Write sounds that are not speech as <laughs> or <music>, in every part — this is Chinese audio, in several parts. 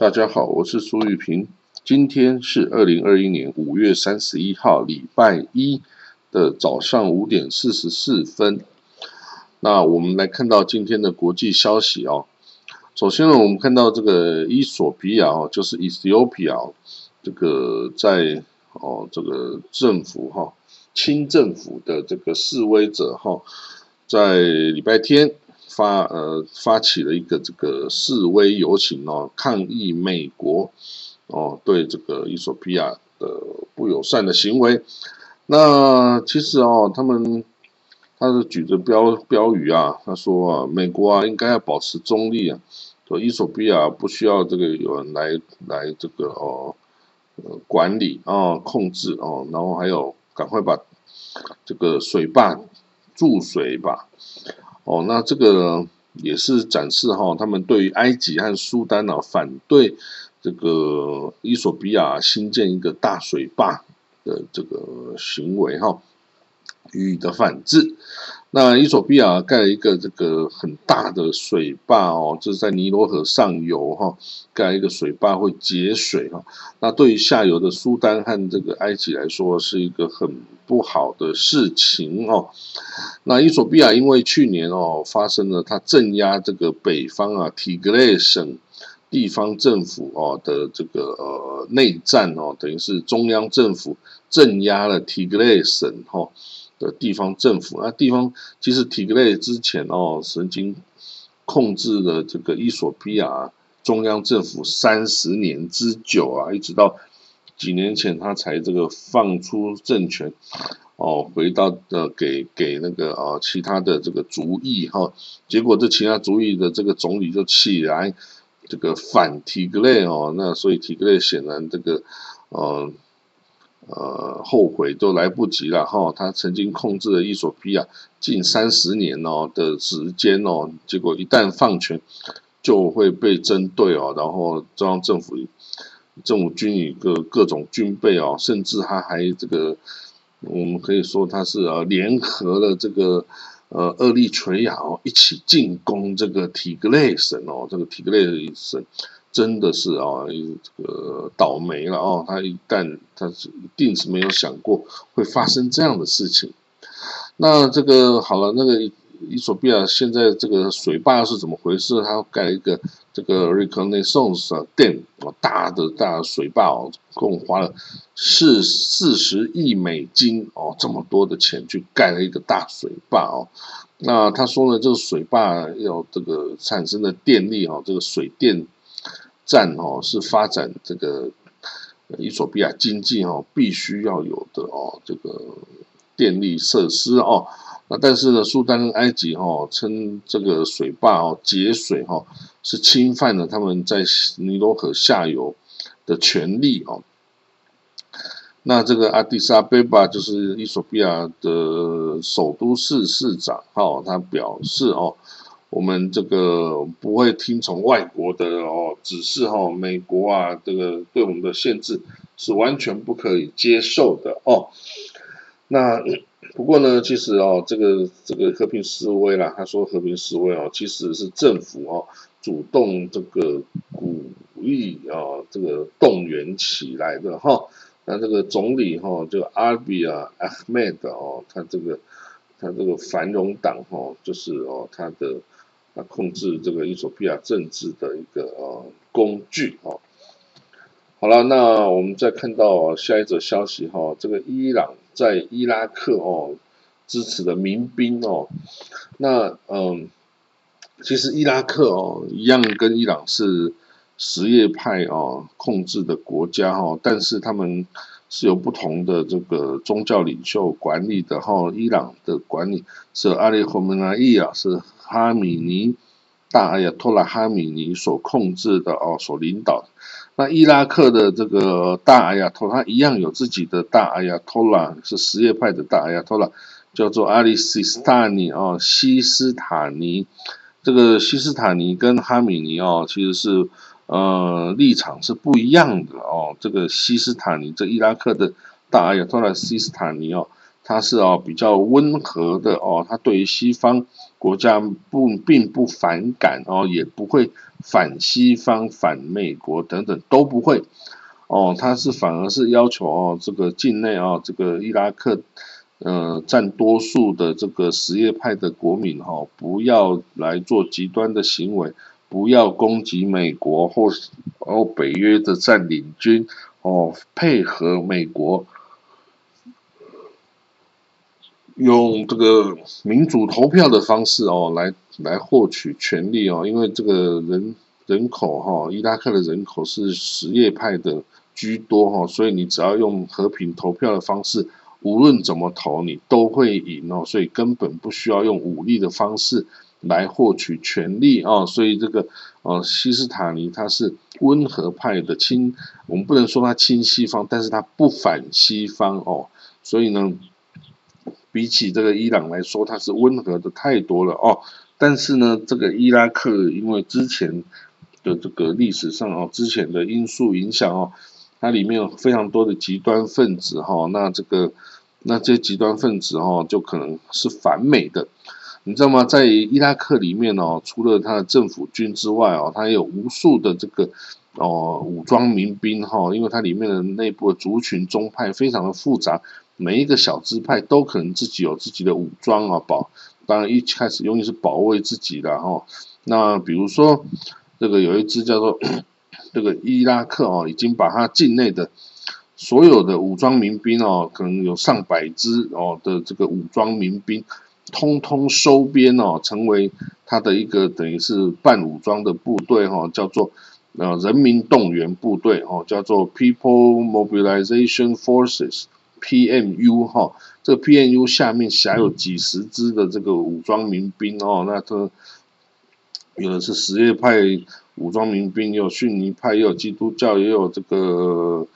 大家好，我是苏玉平。今天是二零二一年五月三十一号，礼拜一的早上五点四十四分。那我们来看到今天的国际消息哦。首先呢，我们看到这个伊索比亚哦，就是 Ethiopia，这个在哦这个政府哈清政府的这个示威者哈，在礼拜天。发呃发起了一个这个示威游行哦，抗议美国哦对这个伊索比亚的不友善的行为。那其实哦，他们他是举着标标语啊，他说啊，美国啊应该要保持中立啊，说伊索比亚不需要这个有人来来这个哦管理啊控制哦，然后还有赶快把这个水坝注水吧。哦，那这个也是展示哈，他们对于埃及和苏丹呢反对这个伊索比亚新建一个大水坝的这个行为哈，予以的反制。那伊索比亚盖了一个这个很大的水坝哦，就是在尼罗河上游哈，盖一个水坝会节水哈。那对于下游的苏丹和这个埃及来说，是一个很不好的事情哦。那伊索比亚因为去年哦发生了它镇压这个北方啊提格雷省地方政府哦的这个呃内战哦，等于是中央政府镇压了提格雷省哈。的地方政府，那地方其实提格雷之前哦，曾经控制了这个伊索比亚中央政府三十年之久啊，一直到几年前他才这个放出政权哦，回到呃给给那个啊其他的这个族裔哈，结果这其他族裔的这个总理就起来这个反提格雷哦，那所以提格雷显然这个呃。呃，后悔都来不及了哈！他曾经控制了伊索比亚近三十年哦的时间哦，结果一旦放权，就会被针对哦，然后中央政府政府军以各各种军备哦，甚至他还这个，我们可以说他是呃联合了这个呃厄立垂亚哦一起进攻这个提格雷省哦，这个提格雷省。真的是啊，这个倒霉了哦！他一旦他是一定是没有想过会发生这样的事情。那这个好了，那个伊索比亚现在这个水坝是怎么回事？他盖一个这个 reconnaissance dam 哦，大的大水坝哦，共花了四四十亿美金哦，这么多的钱去盖了一个大水坝哦。那他说呢，这个水坝要这个产生的电力哦，这个水电。战哦是发展这个伊索比亚经济哦必须要有的哦这个电力设施哦那但是呢苏丹跟埃及哈称这个水坝哦节水哈是侵犯了他们在尼罗河下游的权利哦那这个阿迪萨贝巴就是伊索比亚的首都市市长哈他表示哦。我们这个不会听从外国的哦指示哈，美国啊这个对我们的限制是完全不可以接受的哦。那不过呢，其实哦这个这个和平示威啦，他说和平示威哦，其实是政府哦主动这个鼓励啊这个动员起来的哈。那这个总理哈就阿比啊阿赫梅德哦，他这个他这个繁荣党哈就是哦他的。啊，控制这个伊索比亚政治的一个呃工具哦。好了，那我们再看到下一则消息哈，这个伊朗在伊拉克哦支持的民兵哦，那嗯，其实伊拉克哦一样跟伊朗是什叶派哦控制的国家哈，但是他们是由不同的这个宗教领袖管理的哈，伊朗的管理是阿里霍门阿伊啊是。哈米尼大阿亚托拉哈米尼所控制的哦，所领导的那伊拉克的这个大阿亚托，他一样有自己的大阿亚托拉，是什叶派的大阿亚托拉，叫做阿里西斯塔尼哦，西斯塔尼。这个西斯塔尼跟哈米尼哦，其实是呃立场是不一样的哦。这个西斯塔尼，这伊拉克的大阿亚托拉西斯塔尼哦。他是哦比较温和的哦，他对于西方国家不并不反感哦，也不会反西方、反美国等等都不会哦，他是反而是要求哦这个境内啊这个伊拉克呃占多数的这个什叶派的国民哈不要来做极端的行为，不要攻击美国或是哦北约的占领军哦，配合美国。用这个民主投票的方式哦，来来获取权利哦，因为这个人人口哈，伊拉克的人口是什叶派的居多哈，所以你只要用和平投票的方式，无论怎么投你都会赢哦，所以根本不需要用武力的方式来获取权利啊，所以这个呃西斯塔尼他是温和派的亲，我们不能说他亲西方，但是他不反西方哦，所以呢。比起这个伊朗来说，他是温和的太多了哦。但是呢，这个伊拉克因为之前的这个历史上哦，之前的因素影响哦，它里面有非常多的极端分子哈。那这个那这些极端分子哈，就可能是反美的，你知道吗？在伊拉克里面哦，除了它的政府军之外哦，它有无数的这个哦武装民兵哈，因为它里面的内部的族群宗派非常的复杂。每一个小支派都可能自己有自己的武装啊，保当然一开始用的是保卫自己的哈。那比如说这个有一支叫做 <clears throat> 这个伊拉克哦，已经把它境内的所有的武装民兵哦，可能有上百支哦的这个武装民兵，通通收编哦，成为他的一个等于是半武装的部队哈，叫做呃人民动员部队哦，叫做 People Mobilization Forces。PMU 哈，这个 PMU 下面辖有几十支的这个武装民兵哦，那这有的是什叶派武装民兵，也有逊尼派，也有基督教，也有这个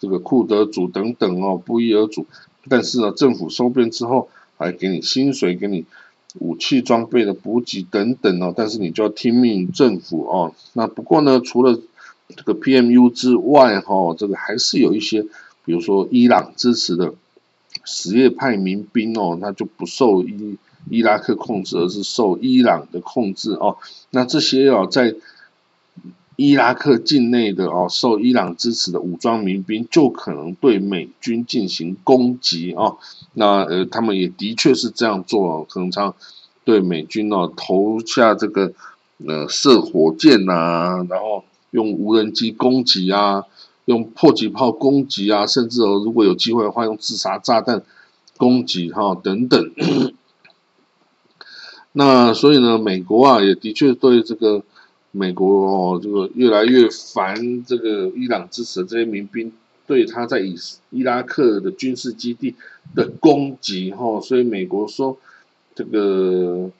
这个库德族等等哦，不一而足。但是呢，政府收编之后，还给你薪水，给你武器装备的补给等等哦，但是你就要听命于政府哦。那不过呢，除了这个 PMU 之外哈，这个还是有一些。比如说伊朗支持的什叶派民兵哦，那就不受伊伊拉克控制，而是受伊朗的控制哦。那这些哦，在伊拉克境内的哦，受伊朗支持的武装民兵，就可能对美军进行攻击哦。那呃，他们也的确是这样做，可能常对美军哦投下这个呃射火箭呐，然后用无人机攻击啊。用迫击炮攻击啊，甚至哦，如果有机会的话，用自杀炸弹攻击哈等等。<coughs> 那所以呢，美国啊也的确对这个美国哦，这个越来越烦这个伊朗支持的这些民兵对他在伊伊拉克的军事基地的攻击哈，所以美国说这个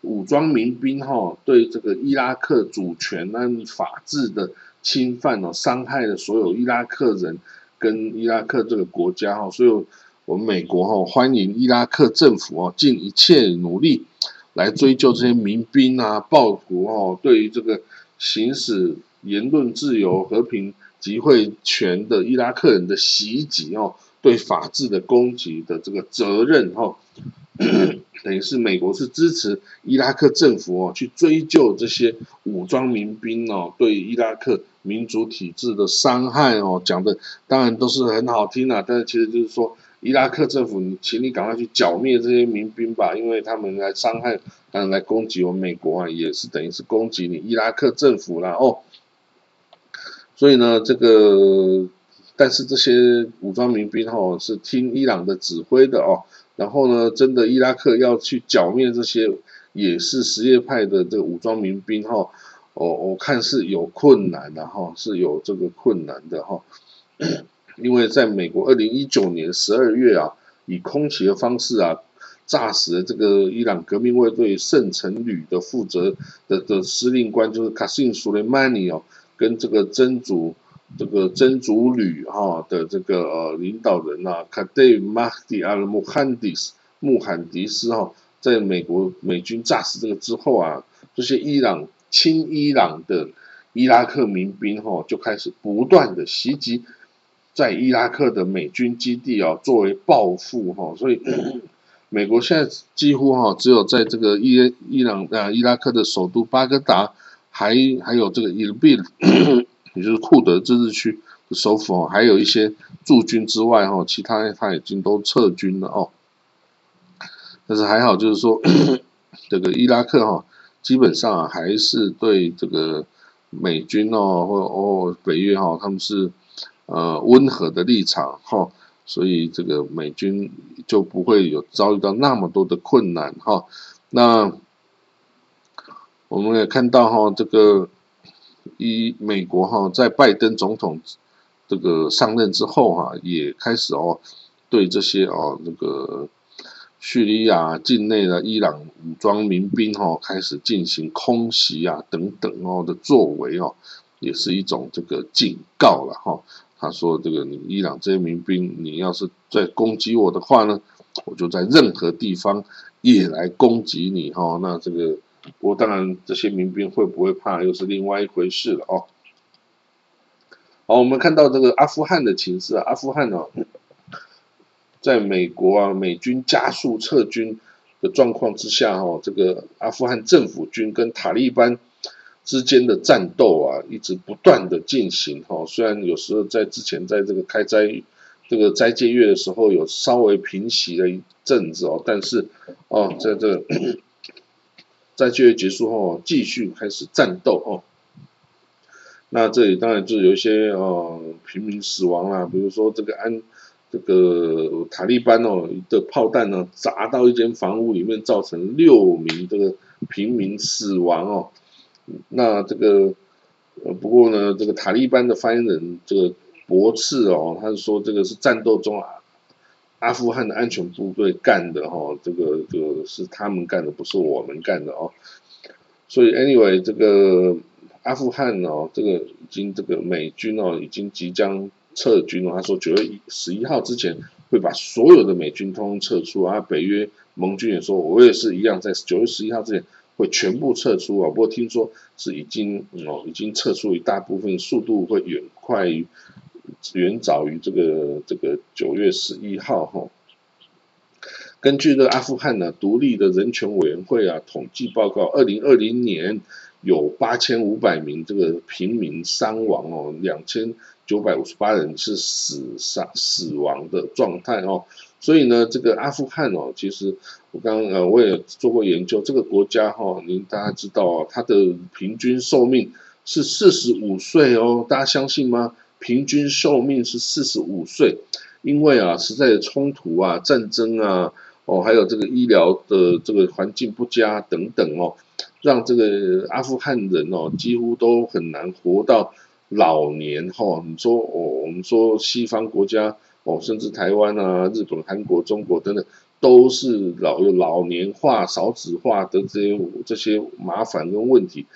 武装民兵哈对这个伊拉克主权跟法治的。侵犯哦、伤害了所有伊拉克人跟伊拉克这个国家哈，所以我们美国哈欢迎伊拉克政府哦尽一切努力来追究这些民兵啊暴徒哦对于这个行使言论自由、和平集会权的伊拉克人的袭击哦，对法治的攻击的这个责任哦。<clears throat> 等于是美国是支持伊拉克政府哦，去追究这些武装民兵哦对伊拉克民主体制的伤害哦，讲的当然都是很好听啊，但是其实就是说伊拉克政府，你请你赶快去剿灭这些民兵吧，因为他们来伤害，当然来攻击我们美国啊，也是等于是攻击你伊拉克政府啦哦。所以呢，这个但是这些武装民兵哈是听伊朗的指挥的哦。然后呢，真的伊拉克要去剿灭这些也是什叶派的这个武装民兵哈，我我看是有困难的哈，是有这个困难的哈，因为在美国二零一九年十二月啊，以空袭的方式啊，炸死了这个伊朗革命卫队圣城旅的负责的的司令官就是卡辛苏雷曼尼哦，跟这个真主。这个真主旅哈的这个呃领导人呐，卡戴马迪阿穆罕迪斯穆罕迪斯哈，在美国美军炸死这个之后啊，这些伊朗亲伊朗的伊拉克民兵哈就开始不断的袭击在伊拉克的美军基地哦，作为报复哈，所以 <coughs> 美国现在几乎哈只有在这个伊伊朗啊伊拉克的首都巴格达，还还有这个伊尔比，<coughs> 也就是库德自治区的首府，还有一些驻军之外哈，其他他已经都撤军了哦。但是还好，就是说 <coughs> 这个伊拉克哈，基本上还是对这个美军哦或哦北约哈，他们是。呃，温和的立场哈，所以这个美军就不会有遭遇到那么多的困难哈。那我们也看到哈，这个一美国哈，在拜登总统这个上任之后哈，也开始哦，对这些哦这个叙利亚境内的伊朗武装民兵哈，开始进行空袭啊等等哦的作为哦，也是一种这个警告了哈。他说：“这个你伊朗这些民兵，你要是在攻击我的话呢，我就在任何地方也来攻击你哈。那这个，不过当然这些民兵会不会怕，又是另外一回事了哦。好，我们看到这个阿富汗的情势啊，阿富汗呢，在美国啊美军加速撤军的状况之下哈，这个阿富汗政府军跟塔利班。”之间的战斗啊，一直不断的进行哈。虽然有时候在之前在这个开斋这个斋戒月的时候有稍微平息了一阵子哦，但是哦，在这个 <coughs> 斋戒月结束后，继续开始战斗哦。那这里当然就有一些哦平民死亡啦，比如说这个安这个塔利班哦的炮弹呢砸到一间房屋里面，造成六名这个平民死亡哦。那这个呃，不过呢，这个塔利班的发言人这个驳斥哦，他是说这个是战斗中啊，阿富汗的安全部队干的哈，这个这个是他们干的，不是我们干的哦。所以 anyway，这个阿富汗哦，这个已经这个美军哦，已经即将撤军了。他说九月十一号之前会把所有的美军通通撤出啊。北约盟军也说，我也是一样，在九月十一号之前。会全部撤出啊！不过听说是已经哦，已经撤出一大部分，速度会远快于远早于这个这个九月十一号哈。根据这个阿富汗呢独立的人权委员会啊统计报告，二零二零年有八千五百名这个平民伤亡哦，两千九百五十八人是死伤死亡的状态哦。所以呢，这个阿富汗哦，其实我刚呃我也做过研究，这个国家哈，您大家知道哦，它的平均寿命是四十五岁哦，大家相信吗？平均寿命是四十五岁，因为啊，实在的冲突啊、战争啊，哦，还有这个医疗的这个环境不佳等等哦，让这个阿富汗人哦，几乎都很难活到老年哈。你说哦，我们说西方国家。哦，甚至台湾啊、日本、韩国、中国等等，都是老有老年化、少子化的这些这些麻烦跟问题。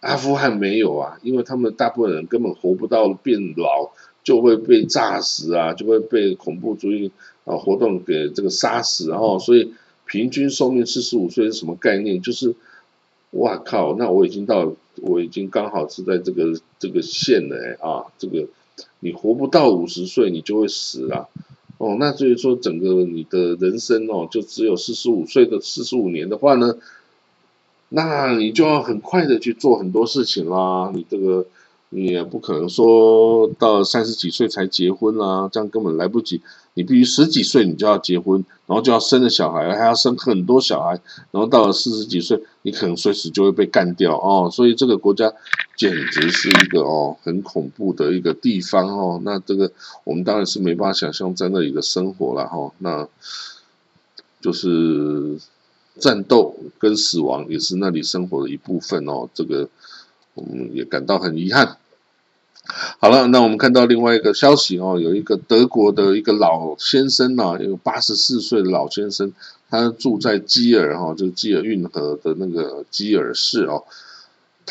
阿富汗没有啊，因为他们大部分人根本活不到变老，就会被炸死啊，就会被恐怖主义啊活动给这个杀死，然后所以平均寿命四十五岁是什么概念？就是，哇靠，那我已经到，我已经刚好是在这个这个线了啊，这个。你活不到五十岁，你就会死啊！哦，那所以说整个你的人生哦，就只有四十五岁的四十五年的话呢，那你就要很快的去做很多事情啦。你这个。你也不可能说到三十几岁才结婚啦，这样根本来不及。你必须十几岁你就要结婚，然后就要生了小孩，还要生很多小孩，然后到了四十几岁，你可能随时就会被干掉哦。所以这个国家简直是一个哦很恐怖的一个地方哦。那这个我们当然是没办法想象在那里的生活了哈。那就是战斗跟死亡也是那里生活的一部分哦。这个我们也感到很遗憾。好了，那我们看到另外一个消息哦，有一个德国的一个老先生啊，有八十四岁的老先生，他住在基尔哈，就基尔运河的那个基尔市哦。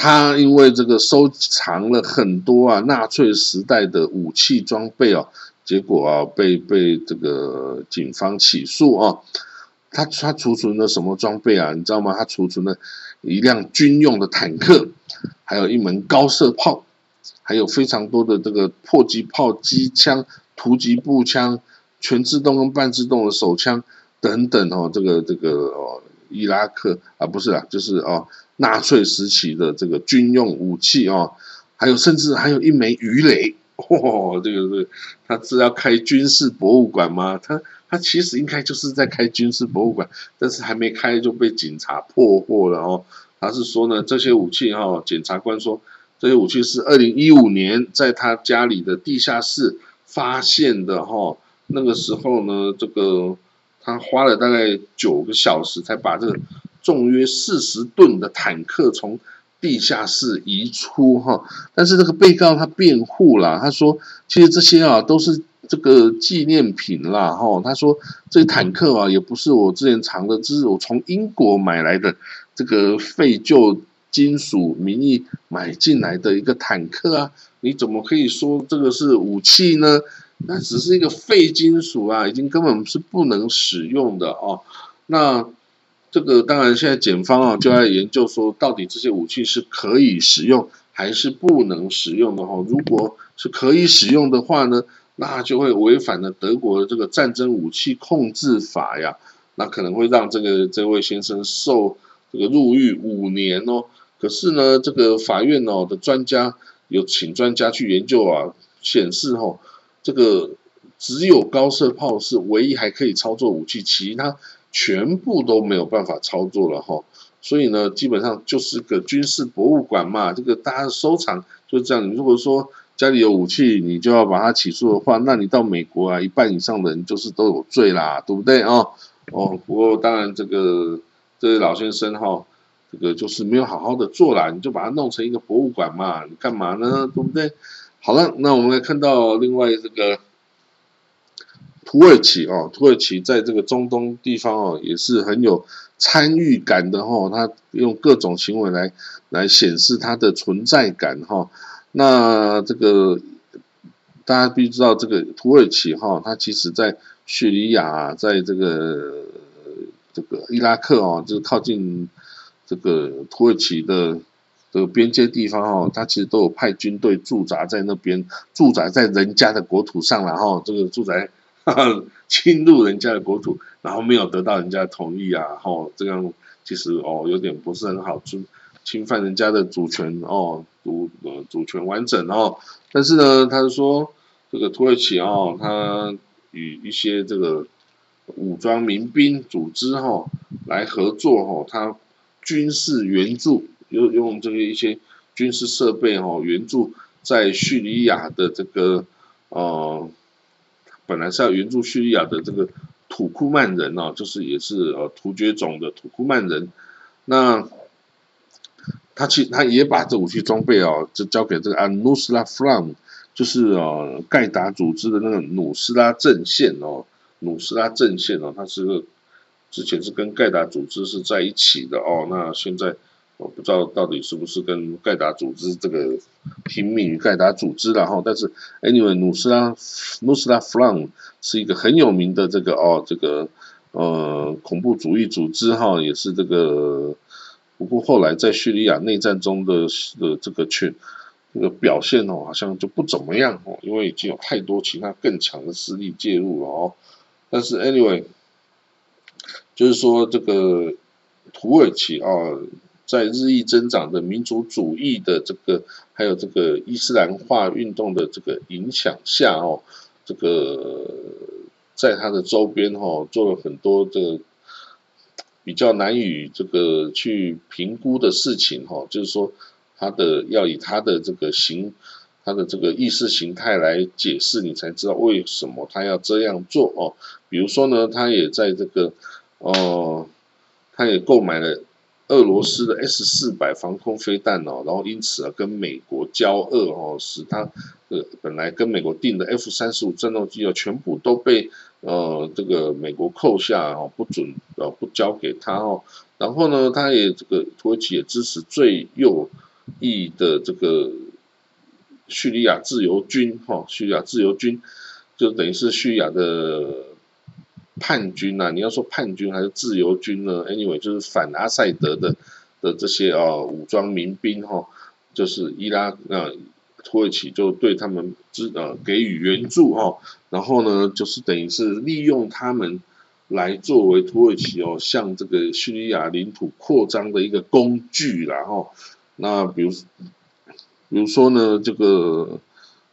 他因为这个收藏了很多啊纳粹时代的武器装备哦，结果啊被被这个警方起诉啊。他他储存了什么装备啊？你知道吗？他储存了一辆军用的坦克，还有一门高射炮。还有非常多的这个迫击炮、机枪、突击步枪、全自动跟半自动的手枪等等哦，这个这个哦，伊拉克啊不是啊，就是哦，纳粹时期的这个军用武器哦，还有甚至还有一枚鱼雷，<laughs> 嚯，这个是他是要开军事博物馆吗？他他其实应该就是在开军事博物馆，但是还没开就被警察破获了哦。他是说呢，这些武器哈，检察官说。这些武器是二零一五年在他家里的地下室发现的哈，那个时候呢，这个他花了大概九个小时才把这个重约四十吨的坦克从地下室移出哈。但是这个被告他辩护了，他说其实这些啊都是这个纪念品啦哈。他说这坦克啊也不是我之前藏的，这是我从英国买来的这个废旧。金属名义买进来的一个坦克啊，你怎么可以说这个是武器呢？那只是一个废金属啊，已经根本是不能使用的哦。那这个当然现在检方啊就在研究说，到底这些武器是可以使用还是不能使用的哈？如果是可以使用的话呢，那就会违反了德国的这个战争武器控制法呀，那可能会让这个这位先生受这个入狱五年哦。可是呢，这个法院哦的专家有请专家去研究啊，显示哦，这个只有高射炮是唯一还可以操作武器，其他全部都没有办法操作了哈。所以呢，基本上就是个军事博物馆嘛，这个大家收藏就这样。如果说家里有武器，你就要把它起诉的话，那你到美国啊，一半以上的人就是都有罪啦，对不对啊？哦，不过当然这个这位老先生哈。这个就是没有好好的做啦，你就把它弄成一个博物馆嘛？你干嘛呢？对不对？好了，那我们来看到另外这个土耳其哦，土耳其在这个中东地方哦，也是很有参与感的哦，他用各种行为来来显示他的存在感哈。那这个大家必须知道，这个土耳其哈，它其实在叙利亚，在这个这个伊拉克哦，就是靠近。这个土耳其的这个边界地方哦，它其实都有派军队驻扎在那边，驻扎在人家的国土上然后这个驻扎 <laughs> 侵入人家的国土，然后没有得到人家同意啊，哈，这样其实哦有点不是很好，侵侵犯人家的主权哦，主呃主权完整哦。但是呢，他说这个土耳其哦，他与一些这个武装民兵组织哈来合作哈，他。军事援助，用用这个一些军事设备哈，援助在叙利亚的这个呃，本来是要援助叙利亚的这个土库曼人哦，就是也是呃突厥种的土库曼人，那他去他也把这武器装备哦，就交给这个安努斯拉弗朗，就是呃盖达组织的那个努斯拉阵线哦，努斯拉阵线哦，它是个。之前是跟盖达组织是在一起的哦，那现在我不知道到底是不是跟盖达组织这个听命于盖达组织然后。但是 anyway，努斯拉努斯拉弗朗是一个很有名的这个哦，这个呃恐怖主义组织哈，也是这个。不过后来在叙利亚内战中的的这个权这个表现哦，好像就不怎么样哦，因为已经有太多其他更强的势力介入了哦。但是 anyway。就是说，这个土耳其啊，在日益增长的民族主义的这个，还有这个伊斯兰化运动的这个影响下哦，这个在它的周边哈，做了很多的比较难以这个去评估的事情哈。就是说，他的要以他的这个形，他的这个意识形态来解释，你才知道为什么他要这样做哦。比如说呢，他也在这个。哦，他也购买了俄罗斯的 S 四百防空飞弹哦，然后因此啊跟美国交恶哦，使他呃本来跟美国订的 F 三十五战斗机啊全部都被呃这个美国扣下哦，不准呃不交给他哦，然后呢，他也这个土耳其也支持最右翼的这个叙利亚自由军哈，叙利亚自由军就等于是叙利亚的。叛军呐，你要说叛军还是自由军呢？Anyway，就是反阿塞德的的这些啊武装民兵哈，就是伊拉啊土耳其就对他们支呃给予援助哦，然后呢，就是等于是利用他们来作为土耳其哦向这个叙利亚领土扩张的一个工具然后那比如比如说呢，这个。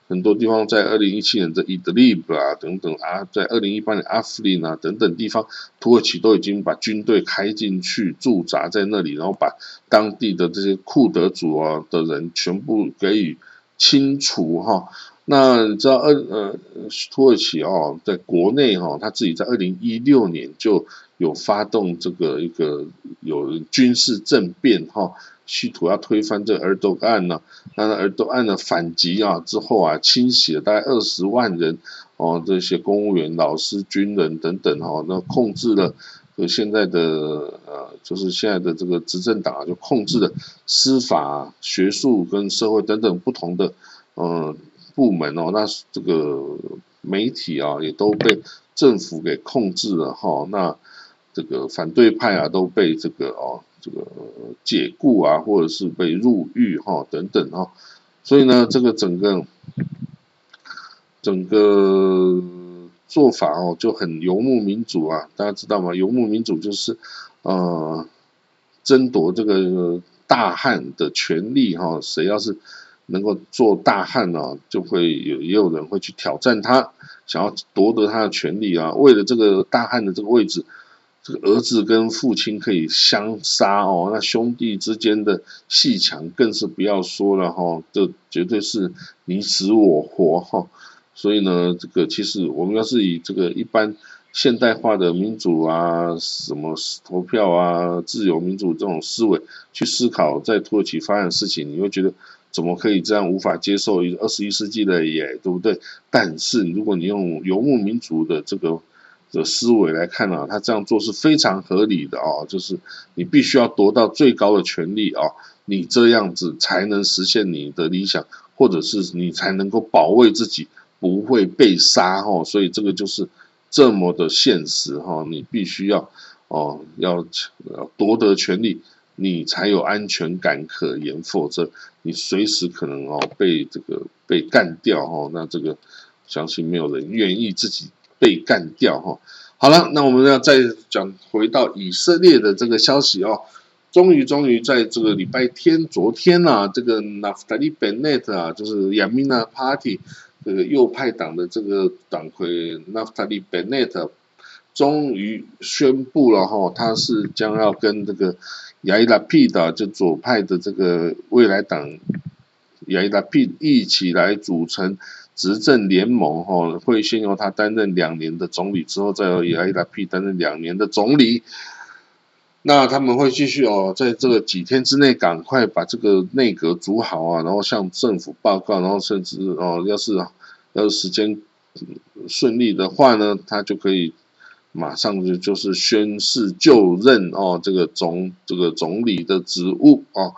很多地方在二零一七年的伊德利布啊等等啊，在二零一八年阿弗林啊等等地方，土耳其都已经把军队开进去驻扎在那里，然后把当地的这些库德族啊的人全部给予清除哈。那你知道二呃土耳其哦，在国内哈，他自己在二零一六年就有发动这个一个有军事政变哈。企图要推翻这个尔多案呢，那尔多案的反击啊之后啊，清洗了大概二十万人哦，这些公务员、老师、军人等等哈，那控制了就现在的呃，就是现在的这个执政党啊，就控制了司法、学术跟社会等等不同的嗯部门哦，那这个媒体啊也都被政府给控制了哈，那这个反对派啊都被这个哦。这个解雇啊，或者是被入狱哈等等哈，所以呢，这个整个整个做法哦就很游牧民族啊，大家知道吗？游牧民族就是呃争夺这个大汉的权利哈，谁要是能够做大汉呢，就会有也有人会去挑战他，想要夺得他的权利啊，为了这个大汉的这个位置。这个儿子跟父亲可以相杀哦，那兄弟之间的戏强更是不要说了哈，这绝对是你死我活哈。所以呢，这个其实我们要是以这个一般现代化的民主啊，什么投票啊、自由民主这种思维去思考在土耳其发生的事情，你会觉得怎么可以这样无法接受？二十一世纪的也对不对？但是如果你用游牧民族的这个。的思维来看呢，他这样做是非常合理的哦，就是你必须要夺到最高的权利啊，你这样子才能实现你的理想，或者是你才能够保卫自己不会被杀哈，所以这个就是这么的现实哈，你必须要哦要夺得权利，你才有安全感可言，否则你随时可能哦被这个被干掉哈，那这个相信没有人愿意自己。被干掉哈，好了，那我们要再讲回到以色列的这个消息哦，终于终于在这个礼拜天，昨天呐，这个 Naftali Bennett 啊，就是 Yamina Party 这个右派党的这个党魁 Naftali Bennett 终于宣布了哈，他是将要跟这个 Yair p i d 就左派的这个未来党 Yair p i d 一起来组成。执政联盟哈会先由他担任两年的总理，之后再由雅伊拉皮担任两年的总理。那他们会继续哦，在这个几天之内赶快把这个内阁组好啊，然后向政府报告，然后甚至哦，要是要是时间顺利的话呢，他就可以马上就就是宣誓就任哦，这个总这个总理的职务哦。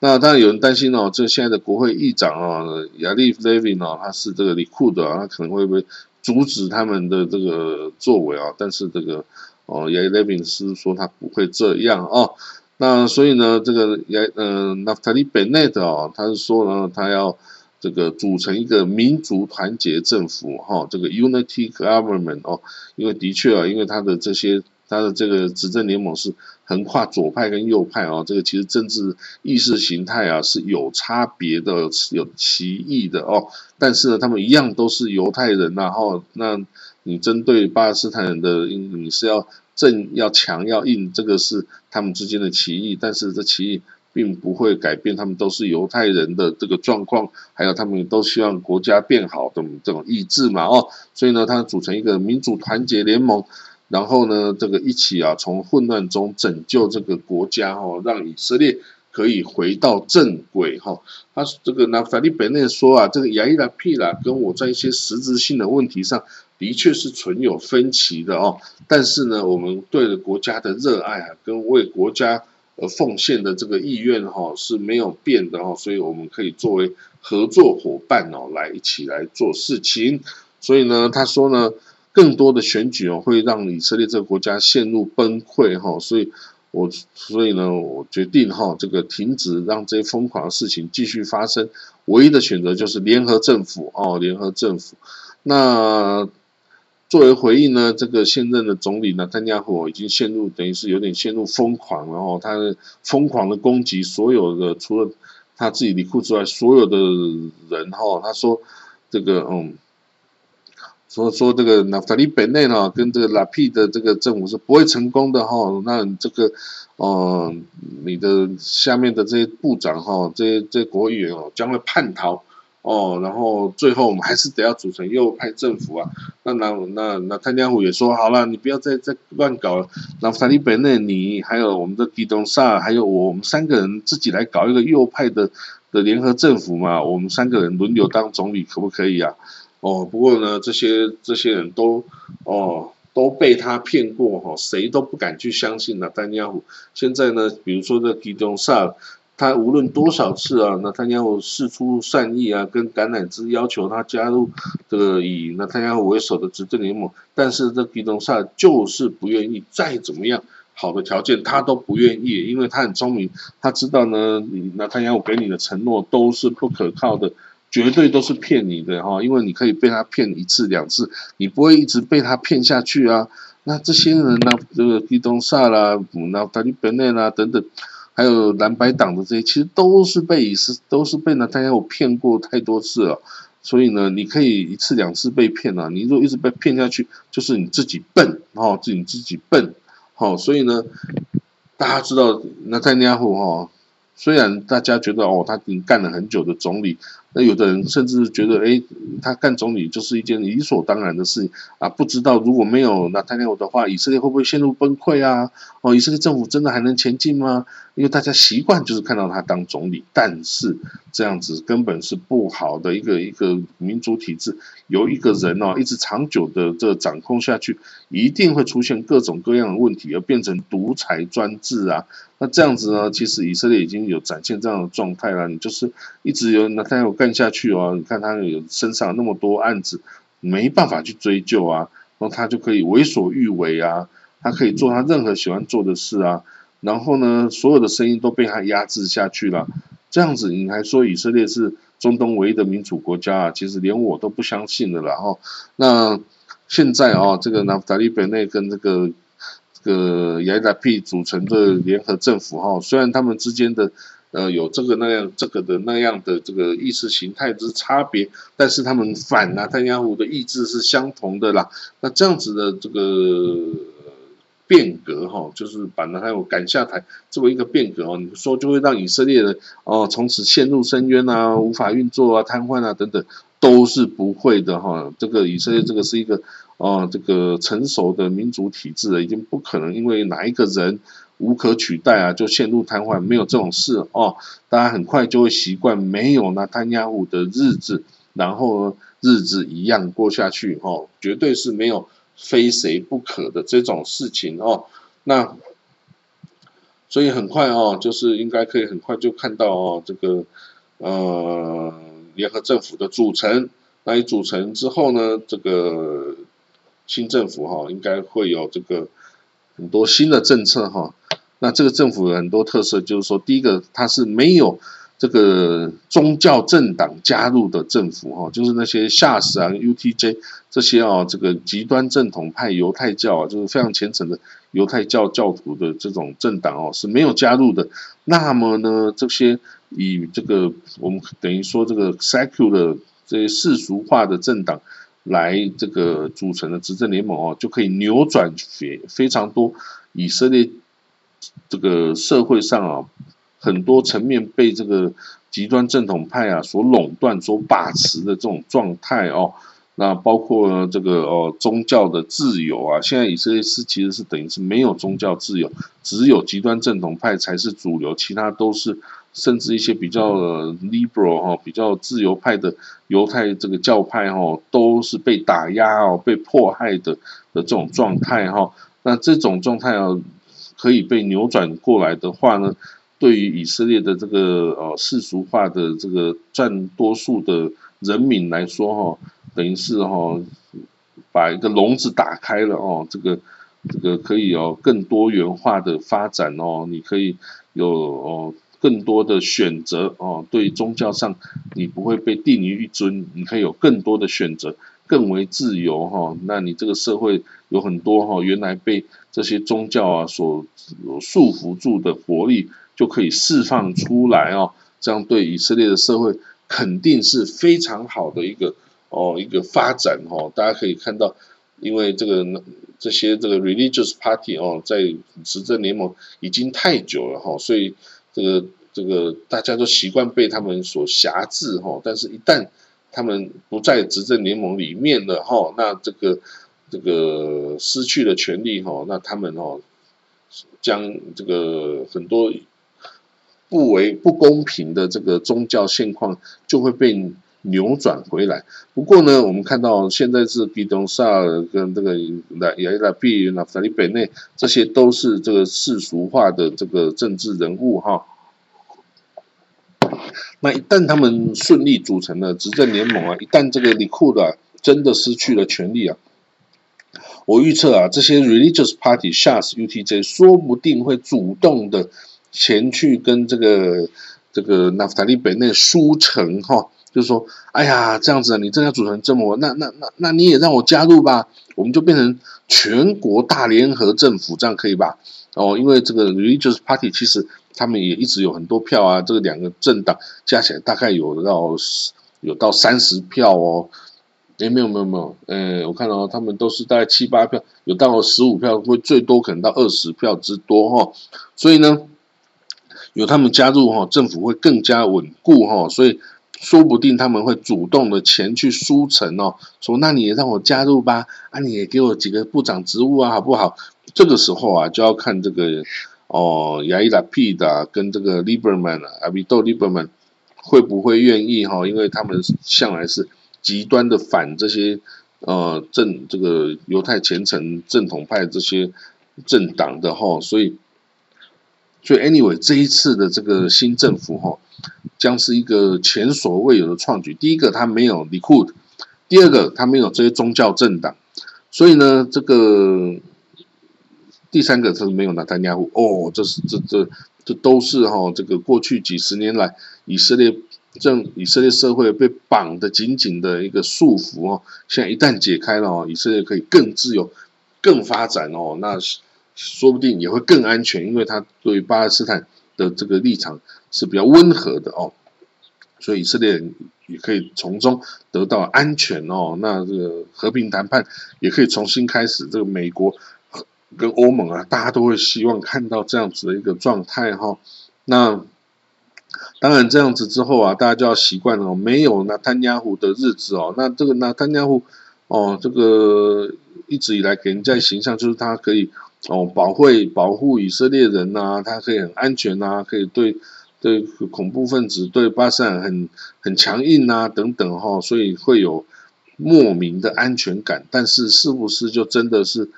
那当然有人担心哦，这现在的国会议长啊，亚历夫雷维哦，他是这个里库的，他可能会被阻止他们的这个作为啊。但是这个哦，亚历雷维是说他不会这样哦。那所以呢，这个亚嗯，纳夫塔利贝内特哦，他是说呢，他要这个组成一个民族团结政府哈，这个 unity government 哦，因为的确啊，因为他的这些。他的这个执政联盟是横跨左派跟右派哦，这个其实政治意识形态啊是有差别的，有歧义的哦。但是呢，他们一样都是犹太人，然后那你针对巴勒斯坦人的，你是要正要强要硬，这个是他们之间的歧义。但是这歧义并不会改变他们都是犹太人的这个状况，还有他们都希望国家变好的这种意志嘛哦。所以呢，他组成一个民主团结联盟。然后呢，这个一起啊，从混乱中拯救这个国家哦，让以色列可以回到正轨哈。他这个拿法利本内说啊，这个亚伊拉皮拉跟我在一些实质性的问题上的确是存有分歧的哦。但是呢，我们对国家的热爱啊，跟为国家而奉献的这个意愿哈是没有变的哈，所以我们可以作为合作伙伴哦，来一起来做事情。所以呢，他说呢。更多的选举哦，会让以色列这个国家陷入崩溃哈，所以我所以呢，我决定哈，这个停止让这些疯狂的事情继续发生，唯一的选择就是联合政府哦，联合政府。那作为回应呢，这个现任的总理呢，丹加虎已经陷入等于是有点陷入疯狂，然后他疯狂的攻击所有的除了他自己离库之外所有的人哈，他说这个嗯。说说这个那法利本内呢，跟这个拉皮的这个政府是不会成功的哈。那这个，嗯，你的下面的这些部长哈，这些这些国议员哦，将会叛逃哦。然后最后我们还是得要组成右派政府啊。那那那那汤加虎也说好了，你不要再再乱搞了。那法利本内，你还有我们的基东萨，还有我，们三个人自己来搞一个右派的的联合政府嘛。我们三个人轮流当总理，可不可以啊？哦，不过呢，这些这些人都哦都被他骗过哈，谁都不敢去相信纳丹尼亚胡。现在呢，比如说这基东萨，他无论多少次啊，纳丹尼亚胡示出善意啊，跟橄榄枝要求他加入这个以那他要为首的执政联盟，但是这基东萨就是不愿意，再怎么样好的条件他都不愿意，因为他很聪明，他知道呢，纳丹尼亚胡给你的承诺都是不可靠的。绝对都是骗你的哈，因为你可以被他骗一次两次，你不会一直被他骗下去啊。那这些人呢，这个基东萨啦，那塔利班内啦等等，还有蓝白党的这些，其实都是被以是都是被呢大家有骗过太多次了。所以呢，你可以一次两次被骗了，你如果一直被骗下去，就是你自己笨哦，自己自己笨好。所以呢，大家知道那在尼亚胡哈，虽然大家觉得哦，他已经干了很久的总理。那有的人甚至觉得，哎，他干总理就是一件理所当然的事啊！不知道如果没有那塔尼亚的话，以色列会不会陷入崩溃啊？哦，以色列政府真的还能前进吗？因为大家习惯就是看到他当总理，但是这样子根本是不好的一个一个民主体制，由一个人哦一直长久的这掌控下去，一定会出现各种各样的问题，而变成独裁专制啊！那这样子呢，其实以色列已经有展现这样的状态了，你就是一直有那他有干下去哦，你看他有身上那么多案子，没办法去追究啊，然后他就可以为所欲为啊，他可以做他任何喜欢做的事啊。然后呢，所有的声音都被他压制下去了。这样子，你还说以色列是中东唯一的民主国家啊？其实连我都不相信的了哈。那现在啊，这个纳夫达利本内跟这个这个亚达 P 组成的联合政府哈，虽然他们之间的呃有这个那样这个的那样的这个意识形态之差别，但是他们反纳坦雅胡的意志是相同的啦。那这样子的这个。变革哈，就是把那还有赶下台这么一个变革哦，你说就会让以色列的哦从此陷入深渊啊，无法运作啊，瘫痪啊等等，都是不会的哈。这个以色列这个是一个哦这个成熟的民主体制了，已经不可能因为哪一个人无可取代啊就陷入瘫痪，没有这种事哦。大家很快就会习惯没有那贪压户的日子，然后日子一样过下去哦，绝对是没有。非谁不可的这种事情哦，那所以很快哦，就是应该可以很快就看到哦，这个呃联合政府的组成，那一组成之后呢，这个新政府哈应该会有这个很多新的政策哈。那这个政府有很多特色，就是说第一个它是没有。这个宗教政党加入的政府哈，就是那些夏斯啊、UTJ 这些啊，这个极端正统派犹太教啊，就是非常虔诚的犹太教教徒的这种政党哦，是没有加入的。那么呢，这些以这个我们等于说这个 secular 这些世俗化的政党来这个组成的执政联盟哦，就可以扭转非非常多以色列这个社会上啊。很多层面被这个极端正统派啊所垄断、所把持的这种状态哦，那包括这个哦宗教的自由啊，现在以色列是其实是等于是没有宗教自由，只有极端正统派才是主流，其他都是甚至一些比较 liberal 哈比较自由派的犹太这个教派哈都是被打压哦被迫害的的这种状态哈，那这种状态啊可以被扭转过来的话呢？对于以色列的这个呃世俗化的这个占多数的人民来说哈，等于是哈把一个笼子打开了哦，这个这个可以有更多元化的发展哦，你可以有哦更多的选择哦，对宗教上你不会被定于一尊，你可以有更多的选择，更为自由哈。那你这个社会有很多哈，原来被这些宗教啊所束缚住的活力就可以释放出来哦，这样对以色列的社会肯定是非常好的一个哦一个发展哈。大家可以看到，因为这个。这些这个 religious party 哦，在执政联盟已经太久了哈，所以这个这个大家都习惯被他们所辖制哈。但是，一旦他们不在执政联盟里面了哈，那这个这个失去了权利哈，那他们哦将这个很多不为不公平的这个宗教现况就会被。扭转回来。不过呢，我们看到现在是比东萨跟这个拉亚拉比、纳弗里贝内，这些都是这个世俗化的这个政治人物哈。那一旦他们顺利组成了执政联盟啊，一旦这个里库的真的失去了权力啊，我预测啊，这些 religious party、Shas、UTJ 说不定会主动的前去跟这个这个纳夫塔利贝内书城哈。就是说，哎呀，这样子啊，你真的要组成政府，那那那那你也让我加入吧，我们就变成全国大联合政府，这样可以吧？哦，因为这个 religious party 其实他们也一直有很多票啊，这个两个政党加起来大概有到有到三十票哦。哎，没有没有没有，呃，我看到他们都是大概七八票，有到十五票，会最多可能到二十票之多哈。所以呢，有他们加入哈，政府会更加稳固哈，所以。说不定他们会主动的前去书城哦，说那你也让我加入吧，啊你也给我几个部长职务啊，好不好？这个时候啊，就要看这个哦，亚伊拉 P 的跟这个 Liberman 啊，阿比多 Liberman 会不会愿意哈？因为他们向来是极端的反这些呃正这个犹太虔诚正统派这些政党的哈，所以所以 anyway 这一次的这个新政府哈。将是一个前所未有的创举。第一个，他没有 Likud；第二个，他没有这些宗教政党。所以呢，这个第三个，是没有拿丹亚胡。哦，这是这这这都是哈，这个过去几十年来以色列政以色列社会被绑得紧紧的一个束缚哦。现在一旦解开了哦，以色列可以更自由、更发展哦。那说不定也会更安全，因为他对巴勒斯坦。的这个立场是比较温和的哦，所以以色列人也可以从中得到安全哦。那这个和平谈判也可以重新开始。这个美国跟欧盟啊，大家都会希望看到这样子的一个状态哈。那当然这样子之后啊，大家就要习惯了，没有纳坦亚胡的日子哦。那这个纳坦亚胡哦，这个一直以来给人家的形象就是他可以。哦，保护保护以色列人呐，他可以很安全呐，可以对对恐怖分子、对巴塞尔很很强硬呐，等等哈，所以会有莫名的安全感。但是是不是就真的是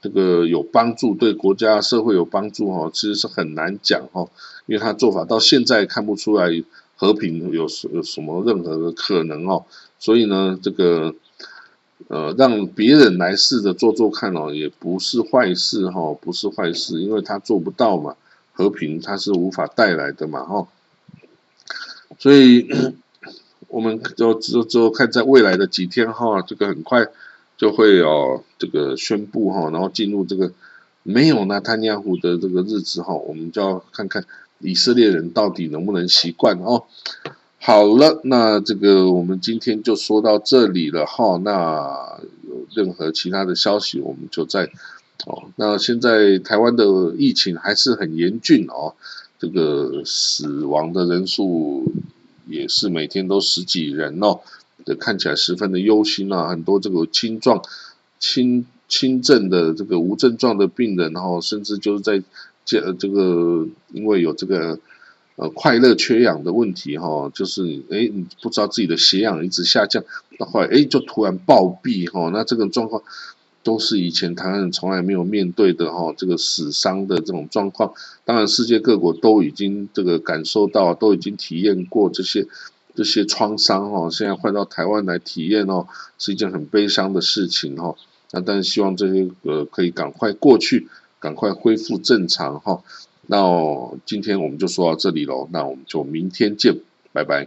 这个有帮助，对国家社会有帮助哈？其实是很难讲哈，因为他做法到现在看不出来和平有有什么任何的可能哦，所以呢，这个。呃，让别人来试着做做看哦，也不是坏事哈，不是坏事，因为他做不到嘛，和平他是无法带来的嘛哈，所以 <coughs> 我们就就就看在未来的几天哈，这个很快就会有这个宣布哈，然后进入这个没有纳坦亚胡的这个日子哈，我们就要看看以色列人到底能不能习惯哦。好了，那这个我们今天就说到这里了哈。那有任何其他的消息，我们就在哦。那现在台湾的疫情还是很严峻哦，这个死亡的人数也是每天都十几人哦，看起来十分的忧心啊。很多这个轻状、轻轻症的这个无症状的病人，然后甚至就是在这这个因为有这个。呃，快乐缺氧的问题哈，就是哎，你不知道自己的血氧一直下降，那后来哎就突然暴毙哈，那这个状况都是以前台湾人从来没有面对的哈，这个死伤的这种状况，当然世界各国都已经这个感受到，都已经体验过这些这些创伤哈，现在换到台湾来体验哦，是一件很悲伤的事情哈。那但是希望这些呃可以赶快过去，赶快恢复正常哈。那今天我们就说到这里喽，那我们就明天见，拜拜。